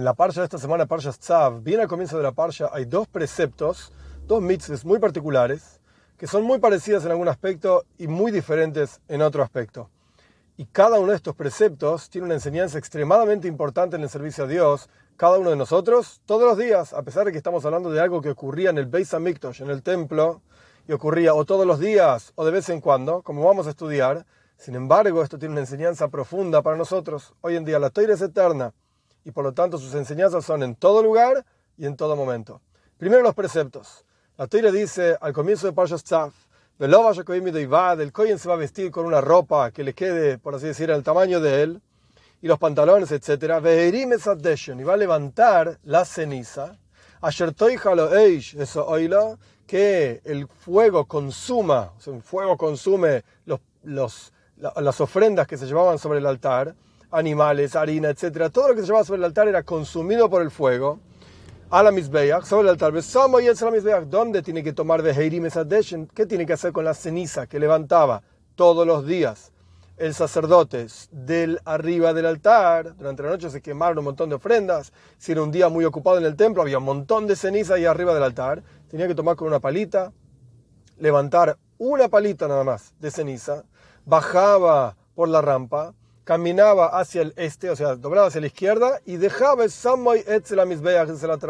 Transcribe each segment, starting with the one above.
En la parsha de esta semana, Parsha Tzav, bien al comienzo de la parsha, hay dos preceptos, dos mitzvahs muy particulares, que son muy parecidas en algún aspecto y muy diferentes en otro aspecto. Y cada uno de estos preceptos tiene una enseñanza extremadamente importante en el servicio a Dios, cada uno de nosotros, todos los días, a pesar de que estamos hablando de algo que ocurría en el Beis Hamikdash, en el templo, y ocurría o todos los días o de vez en cuando, como vamos a estudiar. Sin embargo, esto tiene una enseñanza profunda para nosotros. Hoy en día la Torah eterna y por lo tanto sus enseñanzas son en todo lugar y en todo momento. Primero los preceptos. La Torah dice al comienzo de Parshas Tzaf, el Kohen se va a vestir con una ropa que le quede, por así decir, al tamaño de él, y los pantalones, etc. Y va a levantar la ceniza, que el fuego consuma, o sea, el fuego consume los, los, las ofrendas que se llevaban sobre el altar, animales, harina, etc. Todo lo que se llevaba sobre el altar era consumido por el fuego. A la Mizbeach, sobre el altar. ¿Dónde tiene que tomar Beheirim Esadeshen? ¿Qué tiene que hacer con la ceniza que levantaba todos los días el sacerdote del arriba del altar? Durante la noche se quemaron un montón de ofrendas. Si era un día muy ocupado en el templo, había un montón de ceniza ahí arriba del altar. Tenía que tomar con una palita, levantar una palita nada más de ceniza, bajaba por la rampa, caminaba hacia el este, o sea, doblaba hacia la izquierda y dejaba el Samoy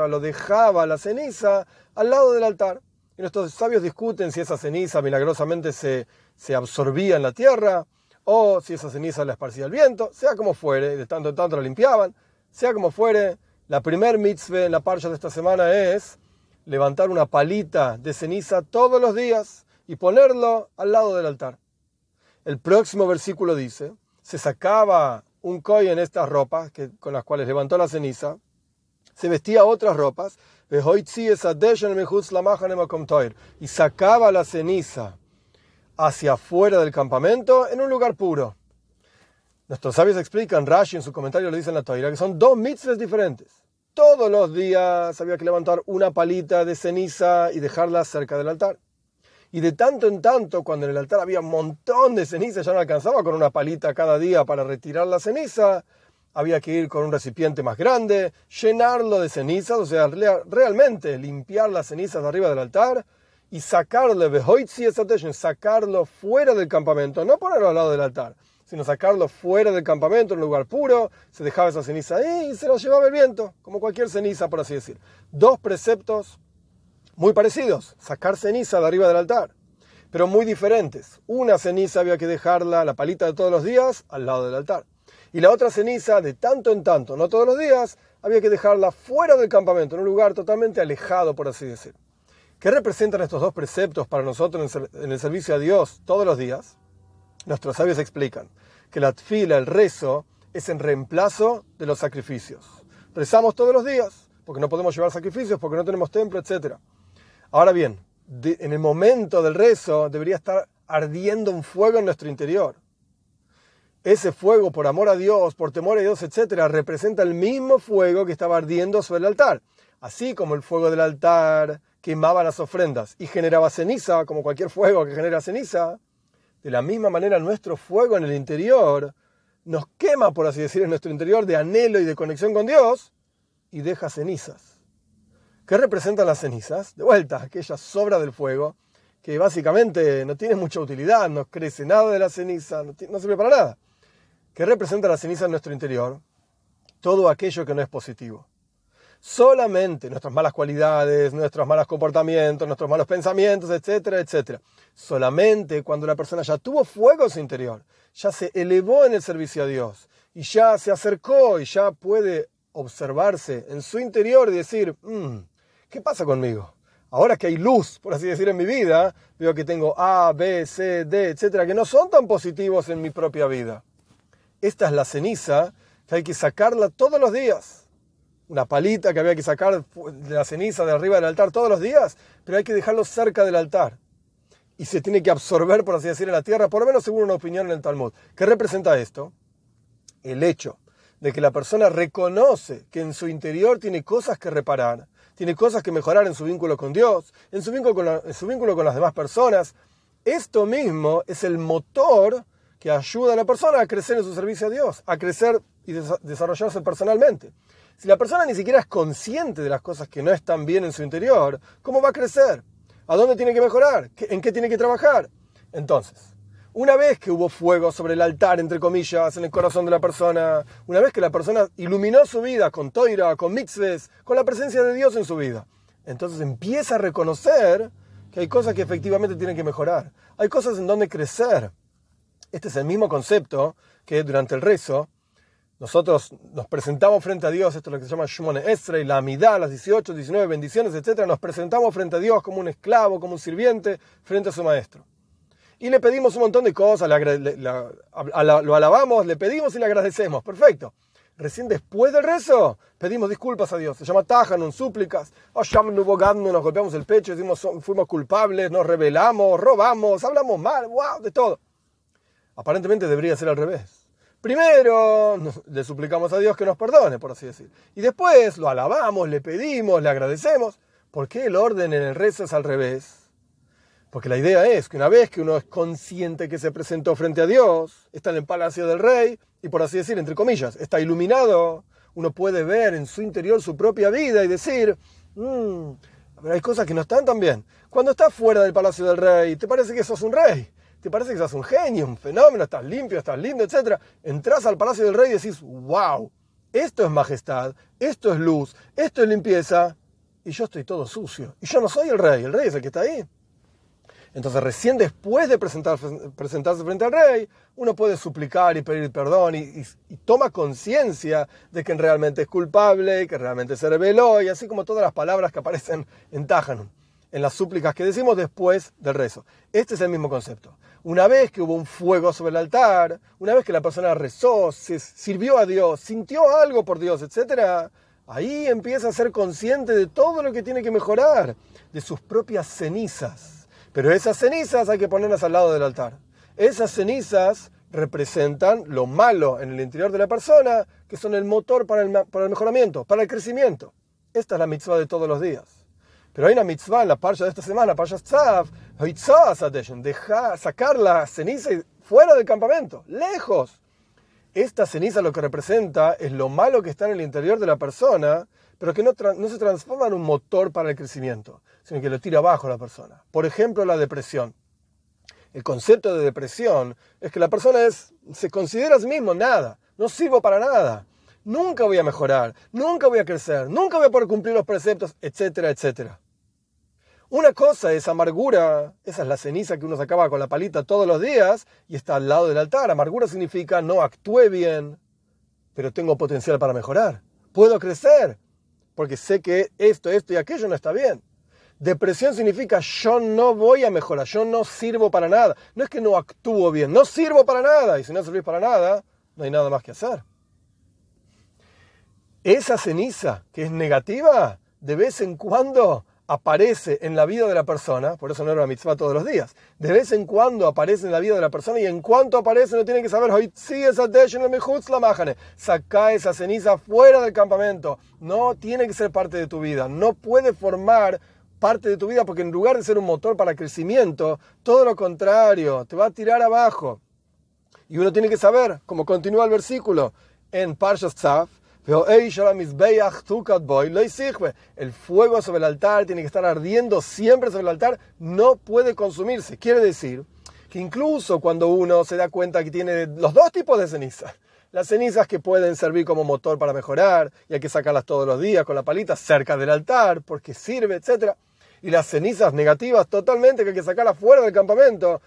lo dejaba la ceniza al lado del altar. Y nuestros sabios discuten si esa ceniza milagrosamente se, se absorbía en la tierra o si esa ceniza la esparcía el viento, sea como fuere, de tanto en tanto la limpiaban, sea como fuere, la primer mitzvah en la parcha de esta semana es levantar una palita de ceniza todos los días y ponerlo al lado del altar. El próximo versículo dice, se sacaba un coy en estas ropas que, con las cuales levantó la ceniza, se vestía otras ropas, y sacaba la ceniza hacia afuera del campamento en un lugar puro. Nuestros sabios explican, Rashi en su comentario le dice en la toira, que son dos mitzvahs diferentes. Todos los días había que levantar una palita de ceniza y dejarla cerca del altar. Y de tanto en tanto, cuando en el altar había un montón de ceniza, ya no alcanzaba con una palita cada día para retirar la ceniza, había que ir con un recipiente más grande, llenarlo de cenizas, o sea, realmente limpiar las cenizas de arriba del altar y sacarlo, sacarlo fuera del campamento, no ponerlo al lado del altar, sino sacarlo fuera del campamento, en un lugar puro, se dejaba esa ceniza ahí y se lo llevaba el viento, como cualquier ceniza, por así decir. Dos preceptos muy parecidos, sacar ceniza de arriba del altar, pero muy diferentes. Una ceniza había que dejarla, la palita de todos los días, al lado del altar. Y la otra ceniza, de tanto en tanto, no todos los días, había que dejarla fuera del campamento, en un lugar totalmente alejado, por así decir. ¿Qué representan estos dos preceptos para nosotros en el servicio a Dios todos los días? Nuestros sabios explican que la tfila, el rezo, es en reemplazo de los sacrificios. Rezamos todos los días, porque no podemos llevar sacrificios, porque no tenemos templo, etcétera. Ahora bien, en el momento del rezo debería estar ardiendo un fuego en nuestro interior. Ese fuego, por amor a Dios, por temor a Dios, etc., representa el mismo fuego que estaba ardiendo sobre el altar. Así como el fuego del altar quemaba las ofrendas y generaba ceniza, como cualquier fuego que genera ceniza, de la misma manera nuestro fuego en el interior nos quema, por así decir, en nuestro interior de anhelo y de conexión con Dios y deja cenizas. ¿Qué representan las cenizas? De vuelta, aquella sobra del fuego que básicamente no tiene mucha utilidad, no crece nada de la ceniza, no, sirve para nada. ¿Qué representa la ceniza en nuestro interior? Todo aquello que no es positivo. Solamente nuestras malas cualidades, nuestros malos comportamientos, nuestros malos pensamientos, etcétera, etcétera. Solamente cuando la persona ya tuvo fuego en su interior, ya se elevó en el servicio a Dios y ya se acercó y ya puede observarse en su interior y decir, mm, ¿qué pasa conmigo? Ahora que hay luz, por así decir, en mi vida, veo que tengo A, B, C, D, etcétera, que no son tan positivos en mi propia vida. Esta es la ceniza que hay que sacarla todos los días. Una palita que había que sacar de la ceniza de arriba del altar todos los días, pero hay que dejarlo cerca del altar. Y se tiene que absorber, por así decir, en la tierra, por lo menos según una opinión en el Talmud. ¿Qué representa esto? El hecho de que la persona reconoce que en su interior tiene cosas que reparar, tiene cosas que mejorar en su vínculo con Dios, en su vínculo con, las demás personas. Esto mismo es el motor que ayuda a la persona a crecer en su servicio a Dios, a crecer y desarrollarse personalmente. Si la persona ni siquiera es consciente de las cosas que no están bien en su interior, ¿cómo va a crecer? ¿A dónde tiene que mejorar? ¿En qué tiene que trabajar? Entonces, una vez que hubo fuego sobre el altar, entre comillas, en el corazón de la persona, una vez que la persona iluminó su vida con toira, con mixes, con la presencia de Dios en su vida, entonces empieza a reconocer que hay cosas que efectivamente tienen que mejorar. Hay cosas en donde crecer. Este es el mismo concepto que durante el rezo nosotros nos presentamos frente a Dios, esto es lo que se llama Shumone y la Amidad, las 18, 19 bendiciones, etc. Nos presentamos frente a Dios como un esclavo, como un sirviente, frente a su maestro. Y le pedimos un montón de cosas, lo alabamos, le pedimos y le agradecemos. Perfecto. Recién después del rezo, pedimos disculpas a Dios. Se llama Tajanun, súplicas. Nos golpeamos el pecho, decimos fuimos culpables, nos rebelamos, robamos, hablamos mal, wow, de todo. Aparentemente debería ser al revés. Primero le suplicamos a Dios que nos perdone, por así decir. Y después lo alabamos, le pedimos, le agradecemos. ¿Por qué el orden en el rezo es al revés? Porque la idea es que una vez que uno es consciente que se presentó frente a Dios, está en el palacio del rey, y por así decir, entre comillas, está iluminado, uno puede ver en su interior su propia vida y decir, mmm, hay cosas que no están tan bien. Cuando estás fuera del palacio del rey, te parece que sos un rey, te parece que sos un genio, un fenómeno, estás limpio, estás lindo, etc. Entras al palacio del rey y decís, wow, esto es majestad, esto es luz, esto es limpieza, y yo estoy todo sucio. Y yo no soy el rey, el rey es el que está ahí. Entonces recién después de presentarse frente al rey, uno puede suplicar y pedir perdón y, toma conciencia de que realmente es culpable, que realmente se rebeló y así como todas las palabras que aparecen en Tajanum, en las súplicas que decimos después del rezo. Este es el mismo concepto. Una vez que hubo un fuego sobre el altar, una vez que la persona rezó, se sirvió a Dios, sintió algo por Dios, etc., ahí empieza a ser consciente de todo lo que tiene que mejorar, de sus propias cenizas pero esas cenizas hay que ponerlas al lado del altar. Esas cenizas representan lo malo en el interior de la persona, que son el motor para el, para el mejoramiento, para el crecimiento. Esta es la mitzvah de todos los días. Pero hay una mitzvah en la parcha de esta semana, parcha Tzav, dejar, sacar la ceniza fuera del campamento, lejos. Esta ceniza lo que representa es lo malo que está en el interior de la persona, pero que no, se transforma en un motor para el crecimiento sino que lo tira abajo la persona. Por ejemplo, la depresión. El concepto de depresión es que la persona es, se considera a sí mismo nada, no sirvo para nada, nunca voy a mejorar, nunca voy a crecer, nunca voy a poder cumplir los preceptos, etcétera, etcétera. Una cosa es amargura, esa es la ceniza que uno sacaba con la palita todos los días y está al lado del altar. Amargura significa no actué bien, pero tengo potencial para mejorar. Puedo crecer, porque sé que esto, esto y aquello no está bien. Depresión significa yo no voy a mejorar, yo no sirvo para nada. No es que no actúo bien, no sirvo para nada. Y si no servís para nada, no hay nada más que hacer. Esa ceniza que es negativa, de vez en cuando aparece en la vida de la persona, por eso no era una mitzvah todos los días, de vez en cuando aparece en la vida de la persona y en cuanto aparece no tiene que saber, saca esa ceniza fuera del campamento, no tiene que ser parte de tu vida, no puede formar parte de tu vida, porque en lugar de ser un motor para crecimiento, todo lo contrario, te va a tirar abajo. Y uno tiene que saber, como continúa el versículo en Parshas el fuego sobre el altar tiene que estar ardiendo siempre sobre el altar, no puede consumirse. Quiere decir que incluso cuando uno se da cuenta que tiene los dos tipos de cenizas, las cenizas que pueden servir como motor para mejorar y hay que sacarlas todos los días con la palita cerca del altar porque sirve, etcétera y las cenizas negativas totalmente que hay que sacarlas fuera del campamento.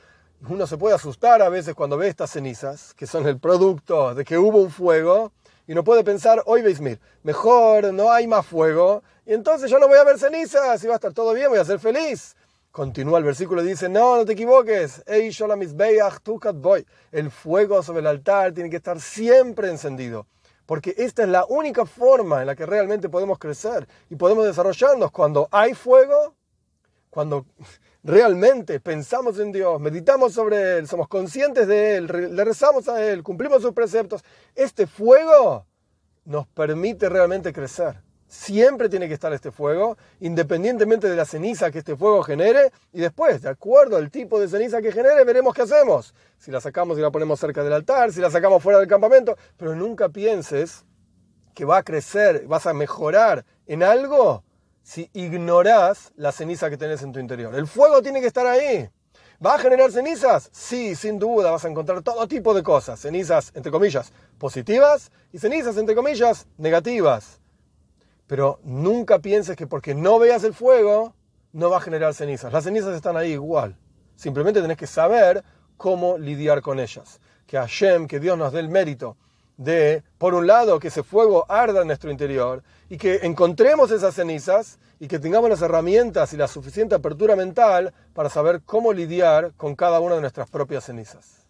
Uno se puede asustar a veces cuando ve estas cenizas, que son el producto de que hubo un fuego, y no puede pensar, hoy veis, mejor no hay más fuego, y entonces yo no voy a ver cenizas, y va a estar todo bien, voy a ser feliz. Continúa el versículo y dice, no, no te equivoques, el fuego sobre el altar tiene que estar siempre encendido porque esta es la única forma en la que realmente podemos crecer y podemos desarrollarnos cuando hay fuego cuando realmente pensamos en Dios, meditamos sobre Él, somos conscientes de Él, le rezamos a Él, cumplimos sus preceptos, este fuego nos permite realmente crecer. Siempre tiene que estar este fuego, independientemente de la ceniza que este fuego genere, y después, de acuerdo al tipo de ceniza que genere, veremos qué hacemos. Si la sacamos y la ponemos cerca del altar, si la sacamos fuera del campamento, pero nunca pienses que va a crecer, vas a mejorar en algo si ignorás la ceniza que tenés en tu interior. El fuego tiene que estar ahí. ¿Va a generar cenizas? Sí, sin duda, vas a encontrar todo tipo de cosas. Cenizas, entre comillas, positivas y cenizas, entre comillas, negativas. Pero nunca pienses que porque no veas el fuego, no va a generar cenizas. Las cenizas están ahí igual. Simplemente tenés que saber cómo lidiar con ellas. Que Hashem, que Dios nos dé el mérito de, por un lado, que ese fuego arda en nuestro interior y que encontremos esas cenizas y que tengamos las herramientas y la suficiente apertura mental para saber cómo lidiar con cada una de nuestras propias cenizas.